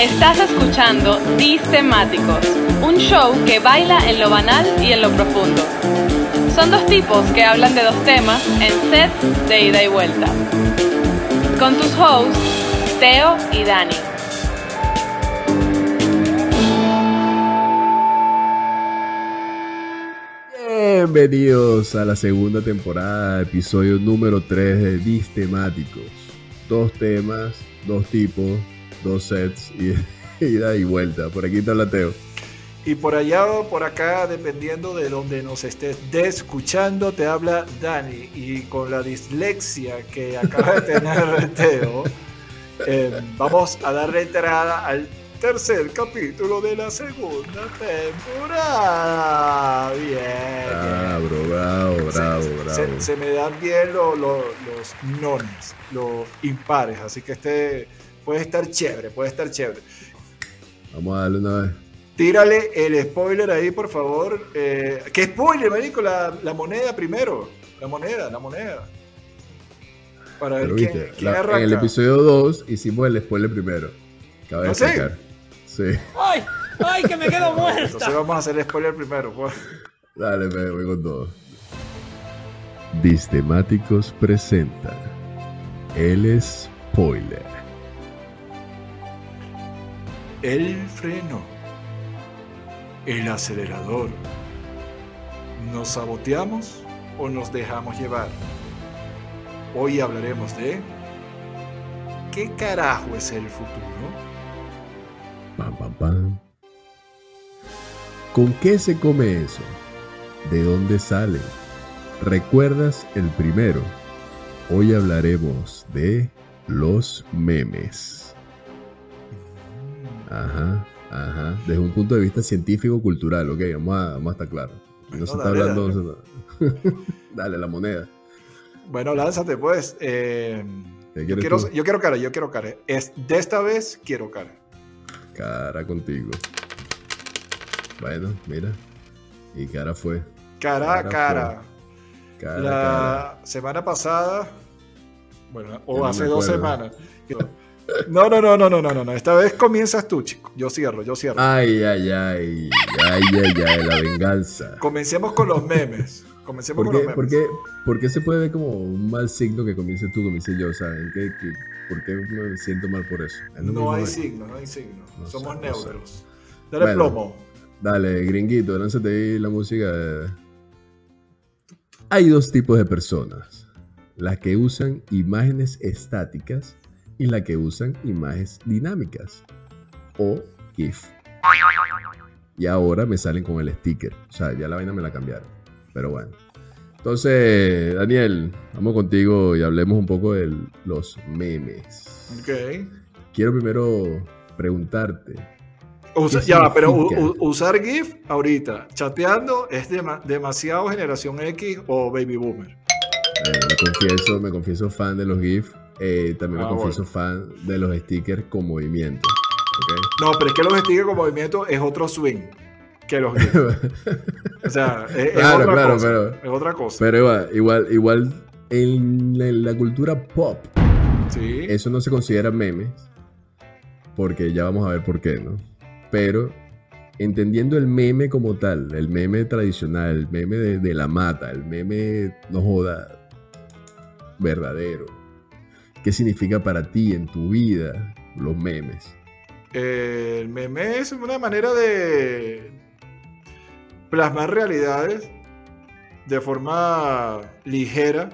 Estás escuchando Temáticos, un show que baila en lo banal y en lo profundo. Son dos tipos que hablan de dos temas en sets de ida y vuelta. Con tus hosts, Teo y Dani. Bienvenidos a la segunda temporada, episodio número 3 de Distemáticos. Dos temas, dos tipos, dos sets y ida y vuelta. Por aquí está la Teo. Y por allá o por acá, dependiendo de donde nos estés escuchando, te habla Dani. Y con la dislexia que acaba de tener Teo, eh, vamos a darle entrada al tercer capítulo de la segunda temporada. Bien. Bravo, bravo, bravo, se, bravo. Se, me dan bien los nones, los impares. Así que este puede estar chévere, puede estar chévere. Vamos a darle una vez. Tírale el spoiler ahí, por favor. Eh, ¿Qué spoiler, marico? La, la, moneda primero. La moneda, la moneda. Para ver quién, viste, quién la, arranca. En el episodio 2 hicimos el spoiler primero. Acaba de ¿No sacar. Sí. ¡Ay! ¡Ay, que me quedo muerta! Entonces vamos a hacer el spoiler primero. Pues. Dale, me voy con todo. Distemáticos presenta el spoiler. El freno. El acelerador. ¿Nos saboteamos o nos dejamos llevar? Hoy hablaremos de... ¿Qué carajo es el futuro? Pam, pam, pam. ¿Con qué se come eso? ¿De dónde sale? ¿Recuerdas el primero? Hoy hablaremos de los memes. Ajá, ajá. Desde un punto de vista científico-cultural, ok, vamos a, vamos a estar claros. No, no, se está dale, hablando. Dale. dale, la moneda. Bueno, lánzate pues. Eh, ¿Qué yo, quiero, tú? yo quiero cara, yo quiero cara. Es, de esta vez quiero cara. Cara contigo. Bueno, mira. Y cara fue. Cara, Cara cara. Cara, La cara. semana pasada, bueno, o Yo hace dos semanas. No, no, no, no, no, no, no. Esta vez comienzas tú, chico. Yo cierro, yo cierro. Ay, ay, ay. Ay, ay, ay. La venganza. Comencemos con los memes. Comencemos ¿Por con qué, los por, memes. qué, por qué se puede ver como un mal signo que comience tú, comience yo? ¿Saben qué, qué- ¿Por qué me siento mal por eso? Es No hay signo, no hay signo. No Somos sé, no sé. neutros. Dale Bueno. plomo. Dale, gringuito, lánzate ahí la música. Hay dos tipos de personas. Las que usan imágenes estáticas y las que usan imágenes dinámicas. O GIF. Y ahora me salen con el sticker. O sea, ya la vaina me la cambiaron. Pero bueno. Entonces, Daniel, vamos contigo y hablemos un poco de los memes. Ok. Quiero primero preguntarte. Usa- ¿Qué ya, va, pero usar GIF ahorita, chateando, es dema- demasiado generación X o baby boomer. Me confieso, me confieso fan de los GIF. Eh, también Ah, me confieso fan de los stickers con movimiento. No, pero es que los stickers con movimiento es otro swing que los. O sea, es, es Claro, otra claro, cosa. pero- es otra cosa. Pero igual, igual, igual en la, en la cultura pop, sí. eso no se considera memes. Porque ya vamos a ver por qué, ¿no? Pero entendiendo el meme como tal, el meme tradicional, el meme de, de la mata, el meme no joda, verdadero. ¿Qué significa para ti en tu vida los memes? Eh, el meme es una manera de plasmar realidades de forma ligera.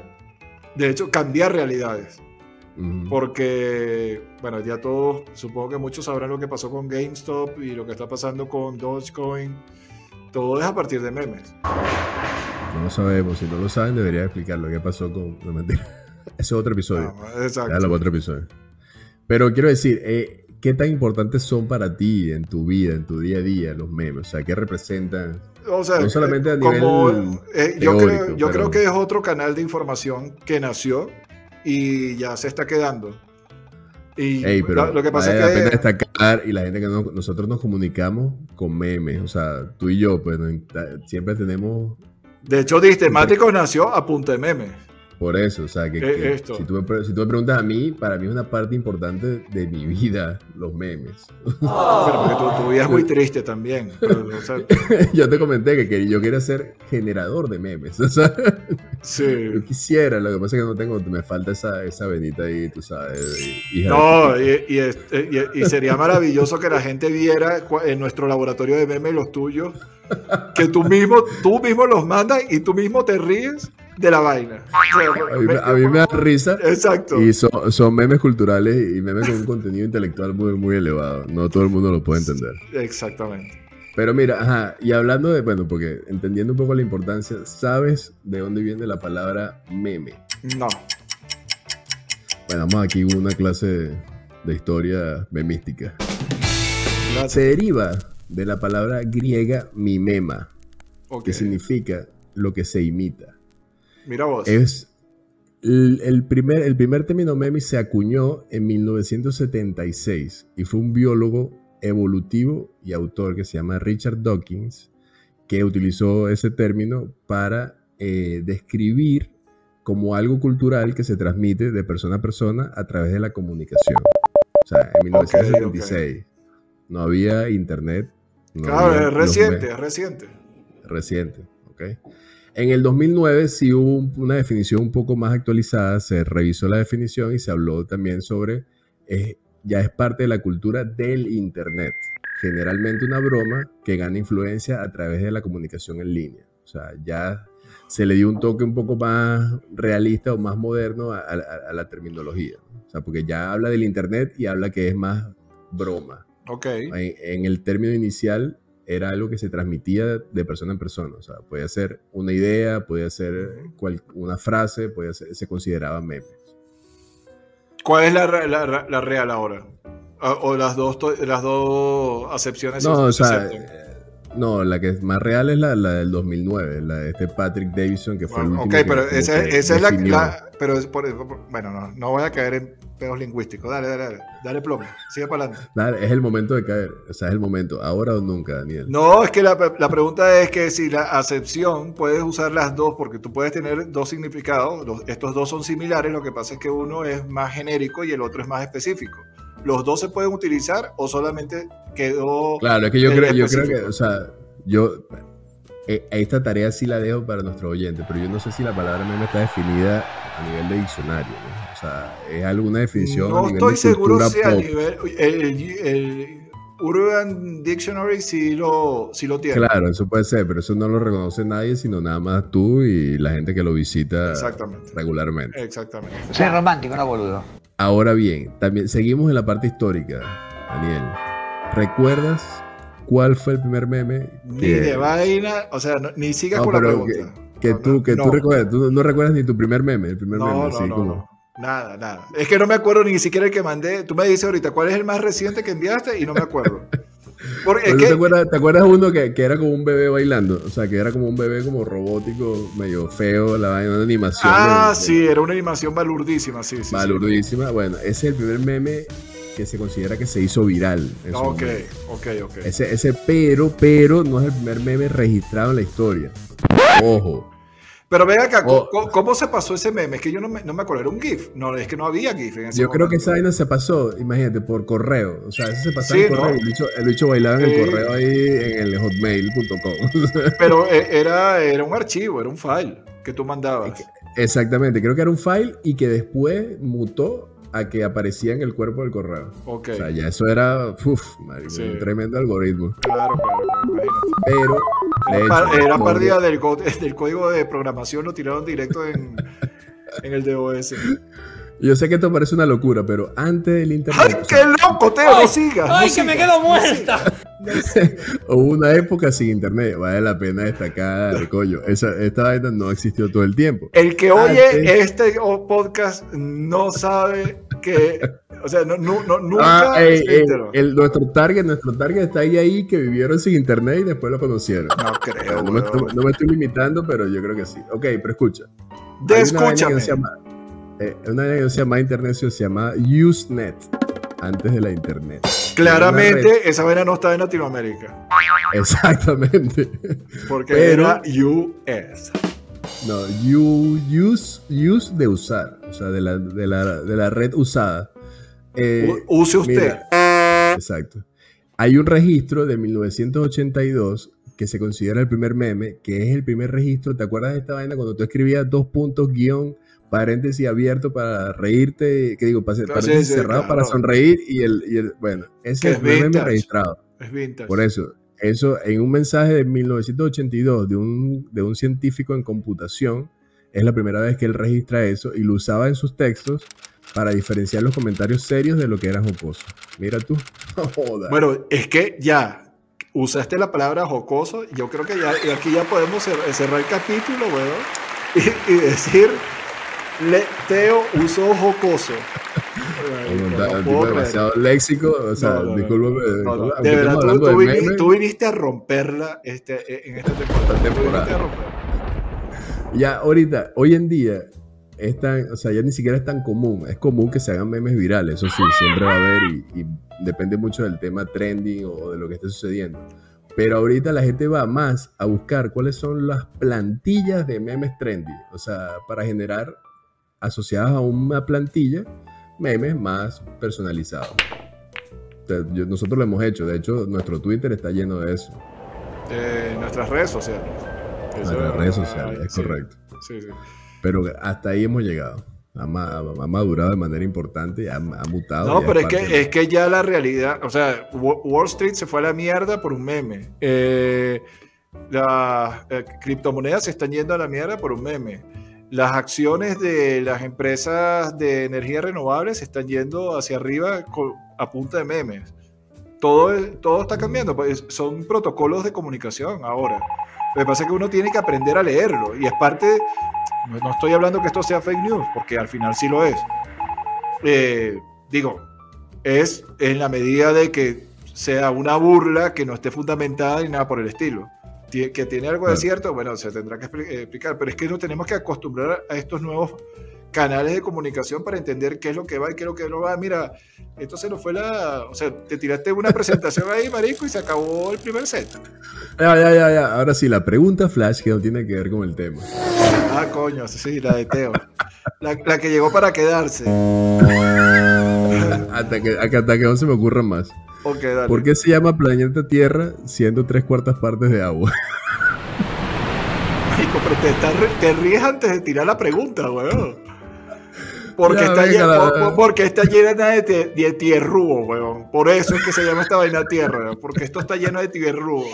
De hecho, cambiar realidades. Porque, bueno, ya todos, supongo que muchos sabrán lo que pasó con GameStop y lo que está pasando con Dogecoin. Todo es a partir de memes. No lo sabemos, si no lo saben debería explicarlo. ¿Qué pasó con.? No, mentira. Ese es otro episodio. Ah, exacto. Déjalo para otro episodio. Pero quiero decir, eh, ¿qué tan importantes son para ti en tu vida, en tu día a día, los memes? O sea, ¿qué representan? O sea, No solamente a eh, como, nivel eh, yo, teórico, creo, yo pero- creo que es otro canal de información que nació y ya se está quedando. Y Ey, pero lo, lo que pasa vale la es pena que destacar y la gente que no- nosotros nos comunicamos con memes. O sea, tú y yo, pues no- siempre tenemos. de hecho Distemáticos nació a punta de memes. Por eso, o sea, que, Eh, que esto. Si, tú me, pre- si tú me preguntas a mí, para mí es una parte importante de mi vida, los memes. Pero porque tu, tu vida es muy triste también. Pero, o sea, yo te comenté que, que yo quería ser generador de memes. O sea, sí. yo quisiera, lo que pasa es que no tengo, me falta esa, esa venita ahí, tú sabes. hija No, y, y es- y- y sería maravilloso que la gente viera en nuestro laboratorio de memes los tuyos, que tú mismo, tú mismo los mandas y tú mismo te ríes de la vaina. O sea, a, mí, me- a mí me da risa. Exacto. Y son, son memes culturales y memes con un contenido intelectual muy, muy elevado. No todo el mundo lo puede entender. Exactamente. Pero mira, ajá, y hablando de, bueno, porque entendiendo un poco la importancia, ¿sabes de dónde viene la palabra meme? No. Bueno, vamos aquí una clase de, historia memística. Se deriva de la palabra griega mimema, que significa lo que se imita. Mira vos. Es el, el primer, el primer término meme se acuñó en 1976 y fue un biólogo evolutivo y autor que se llama Richard Dawkins que utilizó ese término para eh, describir como algo cultural que se transmite de persona a persona a través de la comunicación. O sea, en 1976 no había internet. no claro, había es reciente, es reciente. reciente, ¿ok? En el 2009 sí hubo un- una definición un poco más actualizada, se revisó la definición y se habló también sobre, eh, ya es parte de la cultura del Internet, generalmente una broma que gana influencia a través de la comunicación en línea. O sea, ya se le dio un toque un poco más realista o más moderno a, a- a la terminología. O sea, porque ya habla del Internet y habla que es más broma Ok. en, en el término inicial era algo que se transmitía de persona en persona. O sea, podía ser una idea, podía ser cual- una frase, podía ser, se consideraba meme. ¿Cuál es la, la- real ahora? Ah, O las dos, las dos acepciones. No, o se sea, no, la que es más real es la, la del 2009, la de este Patrick Davidson, que fue el último. ok, pero esa, que esa es la, Pero es por, bueno, no, no voy a caer en pedos lingüísticos. Dale, dale, dale. Dale plomo. Sigue para adelante. Nada, es el momento de caer. O sea, es el momento. Ahora o nunca, Daniel. No, es que la, la pregunta es que si la acepción puedes usar las dos, porque tú puedes tener dos significados. los- estos dos son similares, lo que pasa es que uno es más genérico y el otro es más específico. ¿Los dos se pueden utilizar o solamente quedó. Claro, es que yo creo, yo creo que, o sea, yo eh, esta tarea sí la dejo para nuestro oyente, pero yo no sé si la palabra meme está definida a nivel de diccionario, ¿no? O sea, es alguna definición a No nivel estoy de seguro cultura si a nivel. El, el- el Urban Dictionary sí lo, sí lo tiene. Claro, eso puede ser, pero eso no lo reconoce nadie, sino nada más tú y la gente que lo visita Exactamente. regularmente. Exactamente. Soy romántico, no boludo. Ahora bien, también seguimos en la parte histórica, Daniel. ¿Recuerdas cuál fue el primer meme Ni que, de vaina, o sea, no- ni sigas No, con la pregunta. que No, tú, que tú recuerdas? Tú no recuerdas ni tu primer meme, el primer meme, no, así no, como- no. Nada, nada. Es que no me acuerdo ni siquiera el que mandé. Tú me dices ahorita cuál es el más reciente que enviaste y no me acuerdo. Porque ¿te, acuerdas, ¿Te acuerdas uno que, que era como un bebé bailando? O sea, que era como un bebé como robótico, medio feo, la vaina, una animación. ah, de- de- sí, era una animación balurdísima, sí, sí. sí. Balurdísima. Bueno, ese es el primer meme que se considera que se hizo viral. en Ok, ok, ok. Ese, ese pero, pero no es el primer meme registrado en la historia. Ojo. Pero ven acá, Oh. ¿cómo, cómo se pasó ese meme? Es que yo no me, no me acuerdo, era un GIF. No, es que no había GIF en ese Yo creo que esa vaina se pasó, imagínate, por correo. O sea, eso se pasaba Sí, en correo. ¿no? El, bicho, el bicho bailaba en el correo ahí en el hotmail.com. Pero eh, era, era un archivo, era un file que tú mandabas. Exactamente, creo que era un file y que después mutó a que aparecía en el cuerpo del correo. Ok, O sea, ya eso era uf, Sí. un tremendo algoritmo. claro, claro, imagínate. Pero, hecho, era no- pérdida del, del código de programación, lo tiraron directo en, en el DOS. yo sé que esto parece una locura, pero antes del ¡Ay, internet o qué loco, Teo! ¡Ay, ¡No sigas! ¡Ay, no que me quedo no muerta! hubo una época sin internet. Vale la pena destacar, coño. Esa, esta vaina no existió todo el tiempo. El que oye este podcast no sabe que. O sea, no, no- no- nunca. Ah, ey, se ey, enteró. el, nuestro target, nuestro target está ahí ahí que vivieron sin internet y después lo conocieron. No creo. No me, no me estoy limitando, pero yo creo que sí. Ok, pero escucha. De Hay una vaina que escúchame. no se llama, eh, una que no se llama internet, se llama Usenet, antes de la internet. Claramente, esa vaina no estaba en Latinoamérica. Exactamente. Porque Pero- era US. No, you, use, use de usar, o sea, de la, de la, de la red usada. Eh, use usted. exacto. Hay un registro de 1982 que se considera el primer meme, que es el primer registro. ¿Te acuerdas de esta vaina cuando tú escribías dos puntos guion, paréntesis abierto para reírte, que digo, paréntesis cerrado para sonreír y el, y el bueno, ese es el meme registrado. Es vintage. Por eso, eso en un mensaje de 1982 de un, de un científico en computación, es la primera vez que él registra eso y lo usaba en sus textos para diferenciar los comentarios serios de lo que era jocoso. Mira tú. Bueno, es que ya usaste la palabra jocoso. Yo creo que ya aquí ya podemos cerrar el capítulo, weón, y, decir, Teo usó jocoso. No, demasiado léxico, o sea, discúlpame. De verdad, tú, tú, viniste, a romperla este, en esta temporada. Ya, ahorita, hoy en día, es o sea, ya ni siquiera es tan común. Es común que se hagan memes virales, eso sí, siempre va a haber y, depende mucho del tema trending o de lo que esté sucediendo. Pero ahorita la gente va más a buscar cuáles son las plantillas de memes trendy, o sea, para generar asociadas a una plantilla memes más personalizados. nosotros lo hemos hecho, de hecho, nuestro Twitter está lleno de eso. nuestras redes sociales. Nuestras redes sociales, es correcto. Sí, sí. Pero hasta ahí hemos llegado. Ha, madurado de manera importante, ha, ha mutado. No, pero es, que, es que ya la realidad, o sea, Wall Street se fue a la mierda por un meme. Eh, las eh, criptomonedas se están yendo a la mierda por un meme. Las acciones de las empresas de energía renovable se están yendo hacia arriba a punta de memes. Todo, todo está cambiando, pues son protocolos de comunicación ahora. Lo que pasa es que uno tiene que aprender a leerlo y es parte, no estoy hablando que esto sea fake news, porque al final sí lo es. Eh, digo, es en la medida de que sea una burla que no esté fundamentada ni nada por el estilo. Que tiene algo de cierto, bueno, se tendrá que explicar, pero es que nos tenemos que acostumbrar a estos nuevos canales de comunicación para entender qué es lo que va y qué es lo que no va. Mira, esto se nos fue la. O sea, te tiraste una presentación ahí, marico, y se acabó el primer set. Ya, ya, ya, ya. Ahora sí, la pregunta flash que no tiene que ver con el tema. Ah, coño, sí, la de Teo. La, que llegó para quedarse. hasta, que, hasta que no se me ocurra más. Okay, dale. ¿Por qué se llama planeta Tierra siendo tres cuartas partes de agua? Marico, pero te, te ríes antes de tirar la pregunta, weón. Porque, está, llena, porque está llena de, de tierrúo, weón. Por eso es que se llama esta vaina tierra, porque esto está lleno de tierrúo.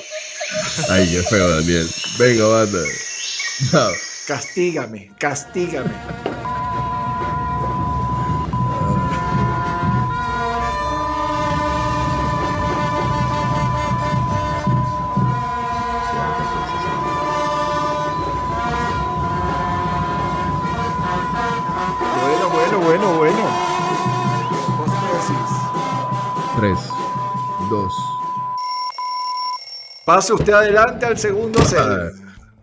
Ay, qué feo, Daniel. Venga, banda. Castígame, castígame. Pase usted adelante al segundo set. Ah,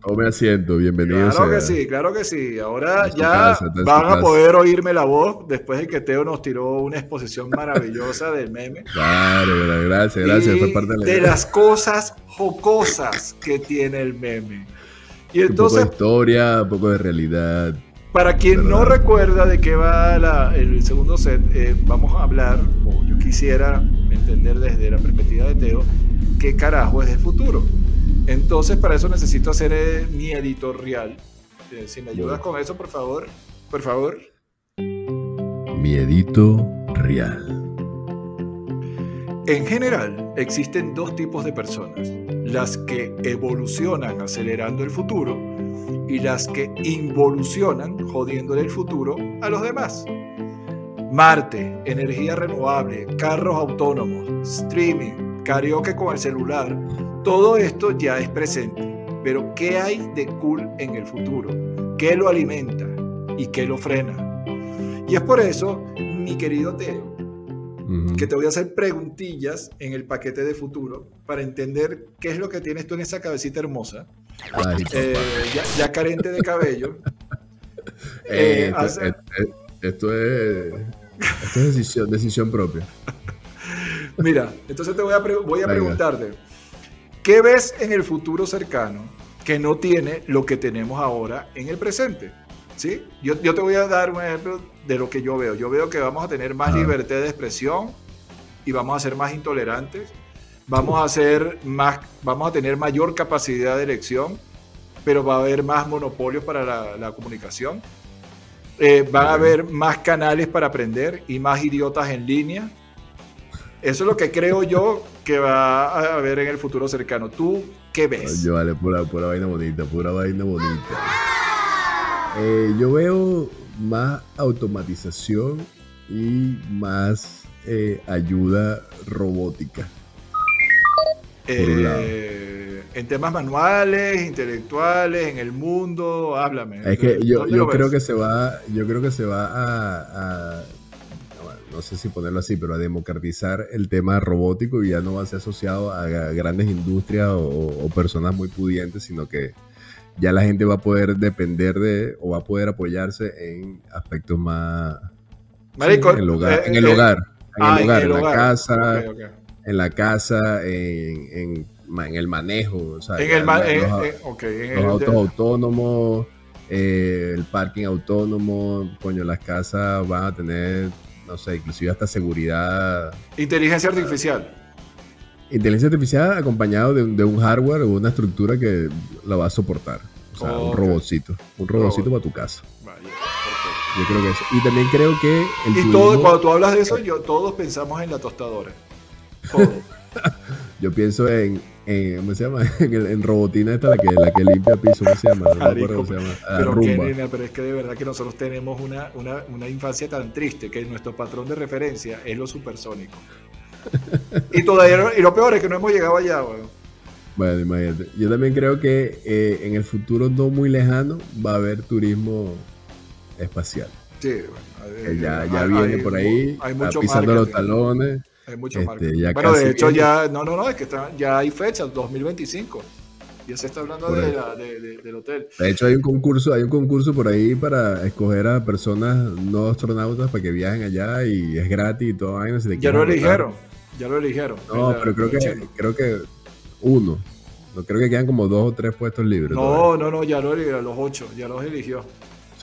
tome asiento, bienvenido. Claro que sí, claro que sí. Ahora ya van a poder oírme la voz después de que Teo nos tiró una exposición maravillosa del meme. Claro, gracias, gracias. de, las cosas jocosas que tiene el meme. Y entonces, un poco de historia, un poco de realidad. Para quien no recuerda de qué va el segundo set, eh, vamos a hablar, o yo quisiera entender desde la perspectiva de Teo, qué carajo es el futuro. Entonces, para eso necesito hacer eh, mi editorial. Eh, si me ayudas con eso, por favor. Por favor. Mi edito real. En general, existen dos tipos de personas. Las que evolucionan acelerando el futuro y las que involucionan jodiéndole el futuro a los demás. Marte, energía renovable, carros autónomos, streaming, karaoke con el celular, todo esto ya es presente. Pero ¿qué hay de cool en el futuro? ¿Qué lo alimenta y qué lo frena? Y es por eso, mi querido Teo, que te voy a hacer preguntillas en el paquete de futuro para entender qué es lo que tienes tú en esa cabecita hermosa eh, ya, carente de cabello. Eh, eh, esto, es, decisión, decisión propia. Mira, entonces te voy a, voy a preguntarte, ¿qué ves en el futuro cercano que no tiene lo que tenemos ahora en el presente. ¿sí? Yo, yo te voy a dar un ejemplo de lo que yo veo. Yo veo que vamos a tener más Ah. libertad de expresión y vamos a ser más intolerantes. Vamos a, ser más, vamos a tener mayor capacidad de elección, pero va a haber más monopolios para la, la comunicación. Eh, van a haber más canales para aprender y más idiotas en línea. Eso es lo que creo yo que va a haber en el futuro cercano. ¿Tú qué ves? Yo vale, pura, pura vaina bonita, pura vaina bonita. Eh, yo veo más automatización y más eh, ayuda robótica. Eh, en temas manuales, intelectuales, en el mundo, háblame. Es que yo, ¿Dónde yo creo ves? que se va, yo creo que se va a, a- no, sé si ponerlo así, pero a democratizar el tema robótico y ya no va a ser asociado a, grandes industrias o, o personas muy pudientes, sino que ya la gente va a poder depender de o va a poder apoyarse en aspectos más Marico, en el hogar, eh, en el hogar, en la casa, en la casa, en, el manejo, o sea, En el, la- en- los- en- ok, en los el- autos autónomos, eh, el parking autónomo, coño, las casas van a tener, no sé, inclusive hasta seguridad. inteligencia artificial. Inteligencia artificial acompañado de, un- de un hardware o una estructura que la va a soportar. O sea, un robotcito. Un robotcito Robot. para tu casa. Perfecto. Yo creo que eso. Y también creo que el Y turismo- todo, cuando tú hablas de eso, yo, todos pensamos en la tostadora. Todos. yo pienso en, en- ¿cómo se llama? En, el- en robotina esta, la que, la que limpia piso, ¿cómo se llama? No acuerdo cómo se llama. Ah, pero, rumba. qué nena, pero es que de verdad que nosotros tenemos una, una, una infancia tan triste que nuestro patrón de referencia es lo supersónico. y todavía y lo peor es que no hemos llegado allá, weón. Bueno, imagínate. Yo también creo que eh, en el futuro no muy lejano va a haber turismo espacial. Sí, bueno, Que eh, ya hay- ya viene hay por ahí, pisando los talones. Hay mucho Este, ya Bueno, de hecho viene. ya, no, no, no, es que está- ya hay fechas, 2025. Ya se está hablando de ahí. la- de- de- del hotel. De hecho, hay un concurso, hay un concurso por ahí para escoger a personas no astronautas para que viajen allá y es gratis y todo. si te Ya lo eligieron, ya lo eligieron. No, la- pero creo que Chile. creo que uno. No creo que quedan como dos o tres puestos libres. No, no, no, ya lo eligieron, los ocho, ya los eligió.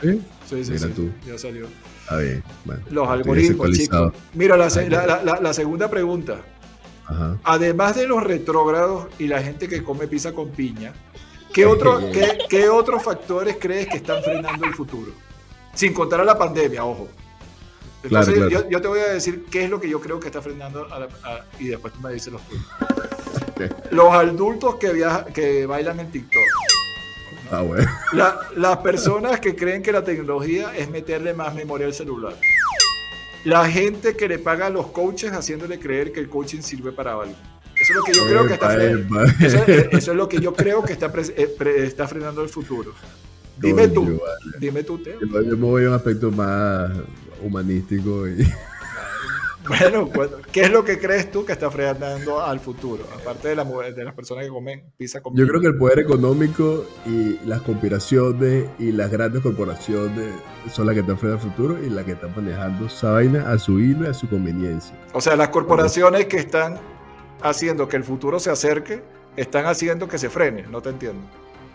¿Sí? Sí, sí, Mira sí, tú. ya salió. Bueno, Los algoritmos, chicos. Mira, la, segunda pregunta. Ajá. Además de los retrógrados y la gente que come pizza con piña, ¿qué, otro, qué, qué otros factores crees que están frenando el futuro? Sin contar a la pandemia, ojo. Entonces, claro. Yo, yo te voy a decir qué es lo que yo creo que está frenando a la- a- y después tú me dices los tuyos. Los adultos que, viaja, que bailan en TikTok. Ah, bueno. La- las personas que creen que la tecnología es meterle más memoria al celular. La gente que le paga a los coaches haciéndole creer que el coaching sirve para algo. Eso es lo que yo creo que está frenando. Eso, es- eso es lo que yo creo que está, pre- eh, pre- está frenando el futuro. Dime Coño, tú, vale. dime tú, Teo. Yo, yo me voy a un aspecto más humanístico y Bueno, bueno, ¿qué es lo que crees tú que está frenando al futuro? Aparte de, la, de las personas que comen pizza con yo creo que el poder económico y las conspiraciones y las grandes corporaciones son las que están frente al futuro y las que están manejando esa vaina a su hilo y a su conveniencia. O sea, las corporaciones que están haciendo que el futuro se acerque, están haciendo que se frene. No te entiendo.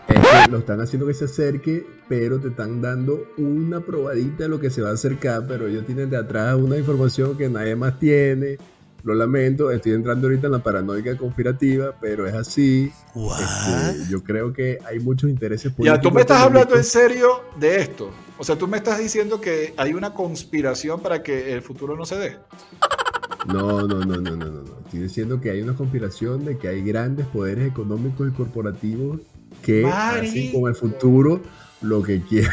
Es que lo están haciendo que se acerque, pero te están dando una probadita de lo que se va a acercar, pero ellos tienen de atrás una información que nadie más tiene. Lo lamento, estoy entrando ahorita en la paranoica conspirativa, pero es así. Este, yo creo que hay muchos intereses Ya, tú me estás hablando en serio de esto. O sea, tú me estás diciendo que hay una conspiración para que el futuro no se dé. No, no, no, no, no, no, no. Estoy diciendo que hay una conspiración de que hay grandes poderes económicos y corporativos que hacen Marico. con el futuro lo que quieren.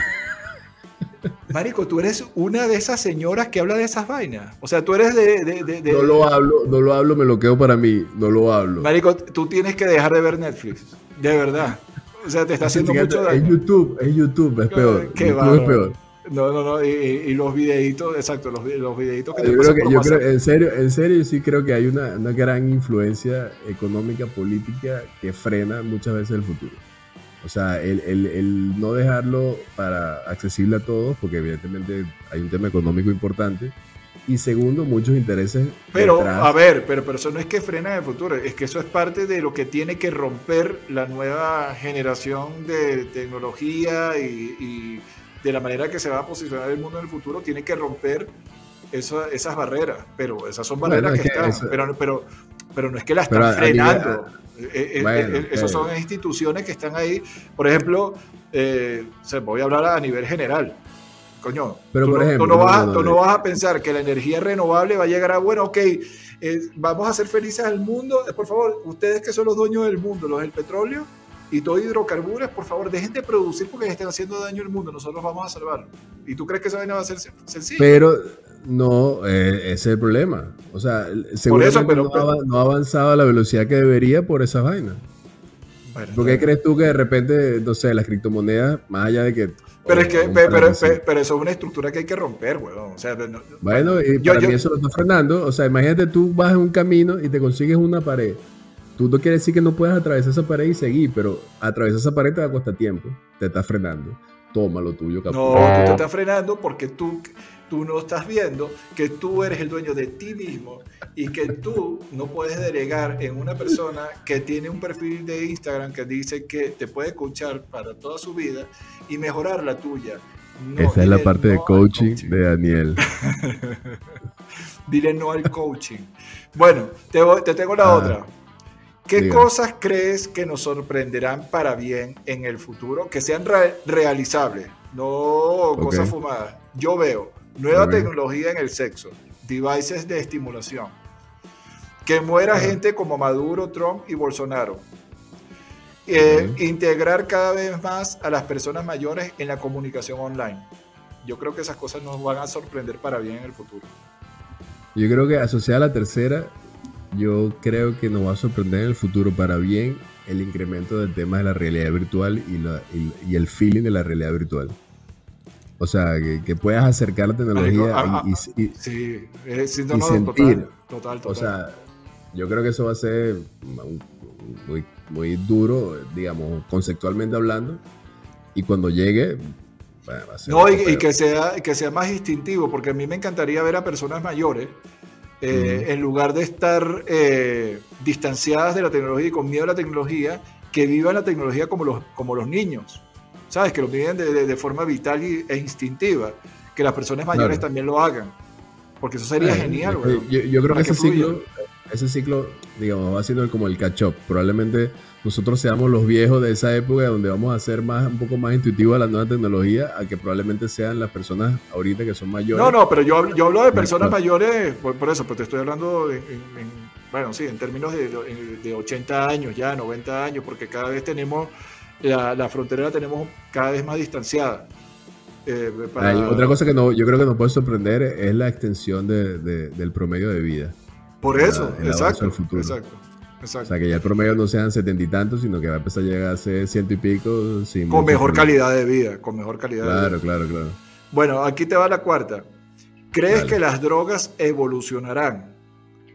Marico, tú eres una de esas señoras que habla de esas vainas. O sea, tú eres de... de- de- de- No lo hablo, no lo hablo, me lo quedo para mí, no lo hablo. Marico, tú tienes que dejar de ver Netflix. De verdad. O sea, te está haciendo mucho Es daño. YouTube, es YouTube, es peor. Qué YouTube es peor. No, no, no. Y, los videitos, exacto, los, los videitos que te Yo creo que, yo creo, en serio, en serio, sí creo que hay una, una gran influencia económica, política que frena muchas veces el futuro. O sea, el, el- el no dejarlo para accesible a todos, porque evidentemente hay un tema económico importante, y segundo, muchos intereses. Pero, detrás. a ver, pero, pero eso no es que frena el futuro, es que eso es parte de lo que tiene que romper la nueva generación de tecnología y, y de la manera que se va a posicionar el mundo en el futuro, tiene que romper eso- esas barreras. Pero esas son Bueno, barreras es que, que están, eso- pero, pero, pero no es que Pero están nivel- frenando. Eh, eh, Bueno, eh, esas ok. son instituciones que están ahí. Por ejemplo, eh, o sea, voy a hablar a nivel general. Coño, Pero, tú, por no, ejemplo, tú no vas, no, tú no, vas a pensar que la energía renovable va a llegar a, bueno, ok, eh, vamos a ser felices al mundo. Eh, Por favor, ustedes que son los dueños del mundo, los del petróleo y todo hidrocarburos, por favor, dejen de producir porque están haciendo daño al mundo. Nosotros vamos a salvarlo. ¿Y tú crees que esa vaina va a ser sen- sencilla? Pero no, eh, ese es el problema. O sea, seguramente pero- no, pero- ava- no ha avanzado a la velocidad que debería por esas vainas. Bueno, ¿Por qué crees tú que de repente, no sé, las criptomonedas, más allá de que... pero es que, pe- pero, pe- pero eso es una estructura que hay que romper, weón. O sea, no- Bueno, y yo- para yo- mí eso lo está frenando. O sea, imagínate tú vas en un camino y te consigues una pared. Tú no quiere decir que no puedas atravesar esa pared y seguir, pero atravesar esa pared te va a costar tiempo. Te está frenando. Toma lo tuyo, capaz. No, tú te estás frenando porque tú, tú no estás viendo que tú eres el dueño de ti mismo y que tú no puedes delegar en una persona que tiene un perfil de Instagram que dice que te puede escuchar para toda su vida y mejorar la tuya. No, Esa es la parte de no coaching de Daniel. Dile no al coaching. Bueno, te, voy- te tengo la Ah, otra. ¿Qué diga. cosas crees que nos sorprenderán para bien en el futuro? Que sean re- realizables, no cosas fumadas. Yo veo nueva tecnología en el sexo, devices de estimulación. Que muera Ah. gente como Maduro, Trump y Bolsonaro. Eh. Integrar cada vez más a las personas mayores en la comunicación online. Yo creo que esas cosas nos van a sorprender para bien en el futuro. Yo creo que asociada a la tercera, yo creo que nos va a sorprender en el futuro para bien el incremento del tema de la realidad virtual y, la- y- y el feeling de la realidad virtual. O sea, que, que puedas acercar la tecnología ah, y- y, y- Sí, no, Y sentir. Total, total, total. O sea, yo creo que eso va a ser muy, muy duro, digamos, conceptualmente hablando. Y cuando llegue, bueno, va a ser no, y, que, sea, que sea más instintivo, porque a mí me encantaría ver a personas mayores, eh, en lugar de estar eh, distanciadas de la tecnología y con miedo a la tecnología, que vivan la tecnología como los, como los niños, ¿sabes? Que lo viven de, de- de forma vital y- e instintiva, que las personas mayores Claro. también lo hagan, porque eso sería Eh, genial, yo, weón. yo- yo creo que que ese ciclo, fluya. ese ciclo, digamos, va siendo como el catch up. Probablemente nosotros seamos los viejos de esa época donde vamos a ser más, un poco más intuitivos a la nueva tecnología, a que probablemente sean las personas ahorita que son mayores. No, no, pero yo, hablo- yo hablo de personas mayores, por, por eso, pues te estoy hablando en, en- en- bueno, sí, en términos de- de 80 años ya, 90 años, porque cada vez tenemos, la, la frontera la tenemos cada vez más distanciada. Eh, para- Hay otra cosa que no, yo creo que nos puede sorprender es la extensión de- de- del promedio de vida. Por la- eso, avance exacto, futuro. exacto, O exacto. sea, que ya el promedio no sean setenta y tantos, sino que va a empezar a llegar a ser ciento y pico. Sin Con mejor problema. calidad de vida, con mejor calidad de Claro, claro, claro. Bueno, aquí te va la cuarta. ¿Crees Dale. que las drogas evolucionarán?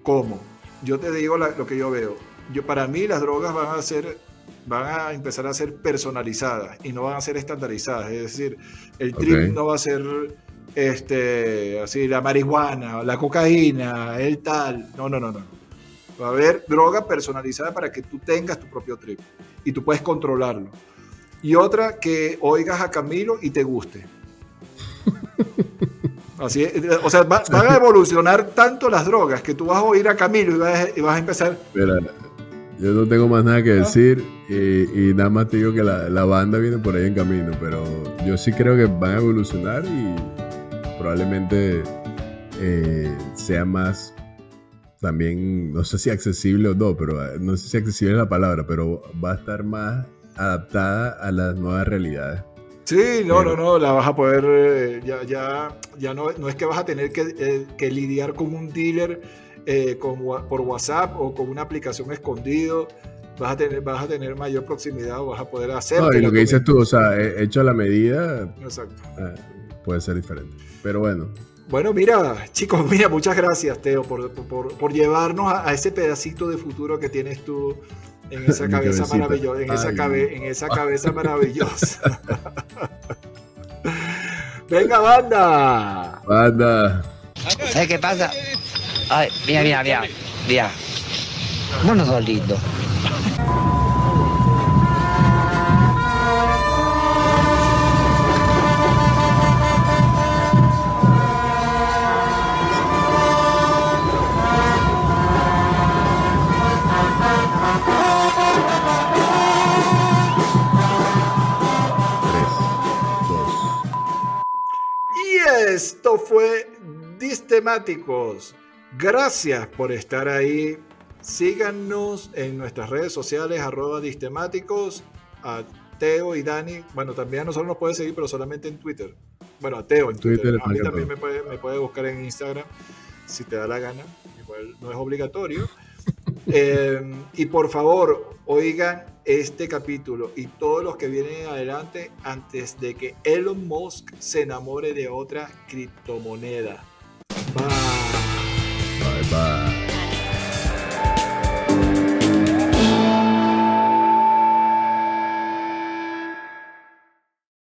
¿Cómo? Yo te digo la- lo que yo veo. Yo, para mí las drogas van a ser, van a empezar a ser personalizadas y no van a ser estandarizadas. Es decir, el trip no va a ser este, así la marihuana, la cocaína, el tal. No, no, no, no. Va a haber droga personalizada para que tú tengas tu propio trip y tú puedes controlarlo. Y otra que oigas a Camilo y te guste. Así es, o sea, va- van a evolucionar tanto las drogas que tú vas a oír a Camilo y vas, a- y vas a empezar. Mira, yo no tengo más nada que decir y, y nada más te digo que la, la banda viene por ahí en camino, pero yo sí creo que van a evolucionar y probablemente eh, sea más también, no sé si accesible o no, pero eh, no sé si accesible es la palabra, pero va a estar más adaptada a las nuevas realidades. Sí, no, no, no, la vas a poder, eh, ya, ya, ya no, no es que vas a tener que, eh, que lidiar con un dealer eh, con, por WhatsApp o con una aplicación escondido, vas a tener, vas a tener mayor proximidad o vas a poder hacer. No, y lo que dices tú, o sea, eh, hecho a la medida, Exacto. eh, puede ser diferente. Pero bueno, Bueno, mira, chicos, mira, muchas gracias, Teo, por, por, por llevarnos a, a ese pedacito de futuro que tienes tú en esa cabeza maravillosa, en esa, cabe- en esa cabeza maravillosa. Venga, banda. banda. ¿Sabes qué pasa? Ay, mira, mira, mira. Mira. Vos no sos lindo. Esto fue Distemáticos. Gracias por estar ahí. Síganos en nuestras redes sociales, arroba Distemáticos. A Teo y Dani. Bueno, también a nosotros nos puede seguir, pero solamente en Twitter. Bueno, a Teo en Twitter. Twitter, a mí también me puede, me puede buscar en Instagram si te da la gana. Igual no es obligatorio. Eh, y por favor, oigan este capítulo y todos los que vienen adelante antes de que Elon Musk se enamore de otra criptomoneda. Bye bye.